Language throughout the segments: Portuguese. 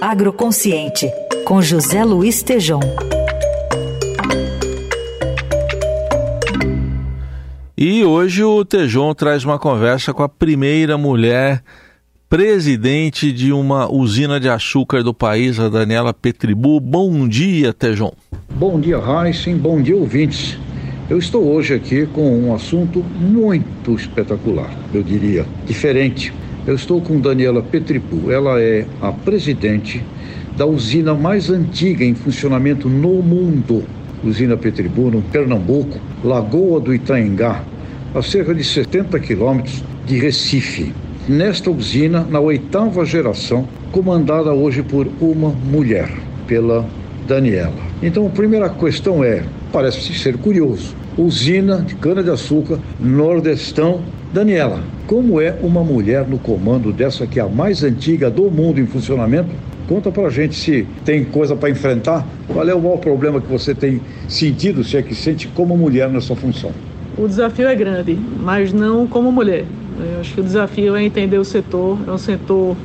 Agroconsciente, com José Luiz Tejom. E hoje o Tejon traz uma conversa com a primeira mulher presidente de uma usina de açúcar do país, a Daniela Petribu. Bom dia, Tejon. Bom dia, Heisen. Bom dia, ouvintes. Eu estou hoje aqui com um assunto muito espetacular, eu diria, diferente. Eu estou com Daniela Petripu. Ela é a presidente da usina mais antiga em funcionamento no mundo, usina Petribu, no Pernambuco, Lagoa do Itaengá, a cerca de 70 quilômetros de Recife. Nesta usina, na oitava geração, comandada hoje por uma mulher, pela Daniela. Então, a primeira questão é: parece ser curioso. Usina de cana-de-açúcar, Nordestão. Daniela, como é uma mulher no comando dessa que é a mais antiga do mundo em funcionamento? Conta pra gente se tem coisa para enfrentar. Qual é o maior problema que você tem sentido, se é que sente como mulher nessa função? O desafio é grande, mas não como mulher. Eu acho que o desafio é entender o setor. É um setor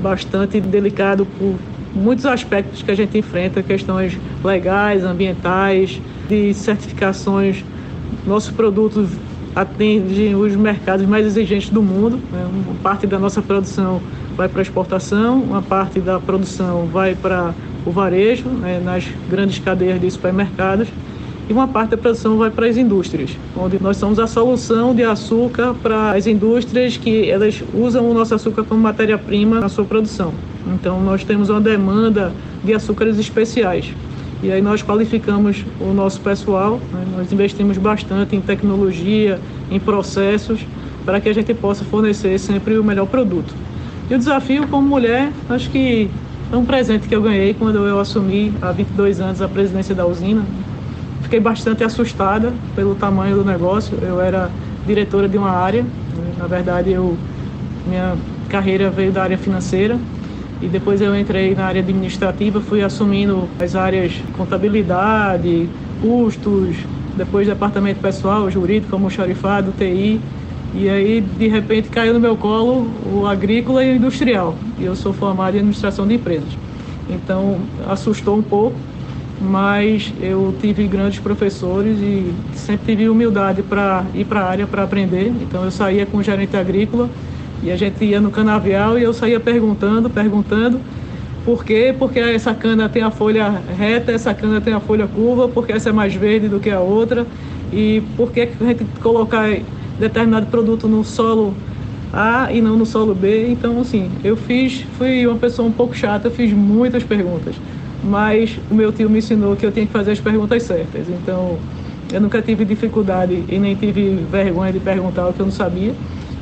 bastante delicado por muitos aspectos que a gente enfrenta, questões legais, ambientais, de certificações. Nossos produtos atendem os mercados mais exigentes do mundo. Né? Uma parte da nossa produção vai para exportação, uma parte da produção vai para o varejo, né, nas grandes cadeias de supermercados, e uma parte da produção vai para as indústrias, onde nós somos a solução de açúcar para as indústrias que elas usam o nosso açúcar como matéria-prima na sua produção. Então nós temos uma demanda de açúcares especiais. E aí nós qualificamos o nosso pessoal, né? nós investimos bastante em tecnologia, em processos, para que a gente possa fornecer sempre o melhor produto. E o desafio como mulher, acho que é um presente que eu ganhei quando eu assumi há 22 anos a presidência da usina. Fiquei bastante assustada pelo tamanho do negócio. Eu era diretora de uma área, né? na verdade eu minha carreira veio da área financeira e depois eu entrei na área administrativa, fui assumindo as áreas contabilidade, custos, depois departamento pessoal, jurídico, almoxarifado, TI. E aí, de repente, caiu no meu colo o agrícola e o industrial. E eu sou formado em administração de empresas. Então, assustou um pouco, mas eu tive grandes professores e sempre tive humildade para ir para a área para aprender. Então, eu saía com o gerente agrícola e a gente ia no canavial e eu saía perguntando, perguntando. Por quê? Porque essa cana tem a folha reta, essa cana tem a folha curva, porque essa é mais verde do que a outra. E por que a gente colocar determinado produto no solo A e não no solo B. Então, assim, eu fiz, fui uma pessoa um pouco chata, fiz muitas perguntas, mas o meu tio me ensinou que eu tinha que fazer as perguntas certas. Então, eu nunca tive dificuldade e nem tive vergonha de perguntar o que eu não sabia.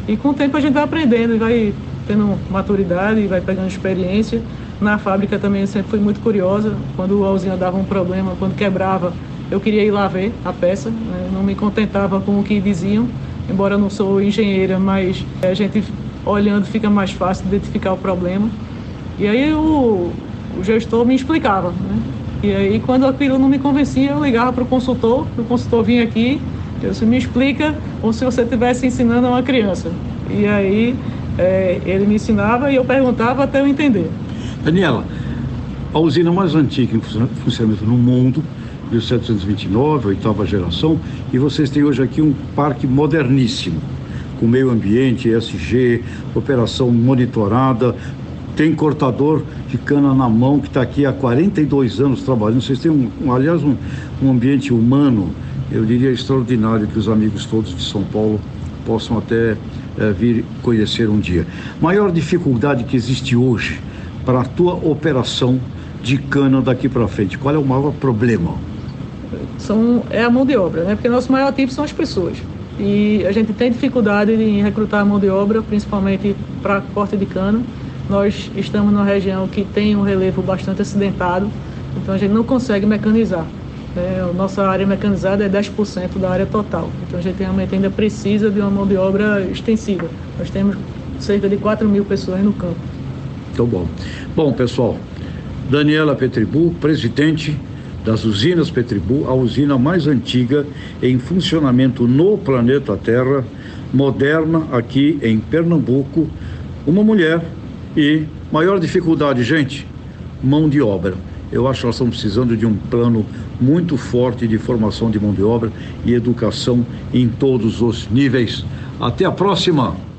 E com o tempo a gente vai aprendendo e vai tendo maturidade e vai pegando experiência. Na fábrica também eu sempre fui muito curiosa. Quando a usina dava um problema, quando quebrava, eu queria ir lá ver a peça. Né? Não me contentava com o que diziam embora eu não sou engenheira, mas a gente olhando fica mais fácil identificar o problema. E aí o, o gestor me explicava, né? E aí quando aquilo não me convencia, eu ligava para o consultor, o consultor vinha aqui, disse, me explica como se você estivesse ensinando a uma criança. E aí é, ele me ensinava e eu perguntava até eu entender. Daniela, a usina mais antiga em funcionamento no mundo 1729, oitava geração, e vocês têm hoje aqui um parque moderníssimo, com meio ambiente, ESG, operação monitorada, tem cortador de cana na mão que está aqui há 42 anos trabalhando. Vocês têm, um aliás, um, um ambiente humano, eu diria extraordinário, que os amigos todos de São Paulo possam até é, vir conhecer um dia. Maior dificuldade que existe hoje para a tua operação de cana daqui para frente? Qual é o maior problema? são, é a mão de obra, né? Porque nosso maior ativo são as pessoas. E a gente tem dificuldade em recrutar mão de obra, principalmente para corte de cana. Nós estamos numa região que tem um relevo bastante acidentado, então a gente não consegue mecanizar. Né? A nossa área mecanizada é 10% da área total, então a gente realmente ainda precisa de uma mão de obra extensiva. Nós temos cerca de 4 mil pessoas no campo. Muito bom. Bom, pessoal, Daniela Petribu, presidente das usinas Petribu, a usina mais antiga em funcionamento no planeta Terra, moderna aqui em Pernambuco, uma mulher e Maior dificuldade, gente, mão de obra. Eu acho que nós estamos precisando de um plano muito forte de formação de mão de obra e educação em todos os níveis. Até a próxima!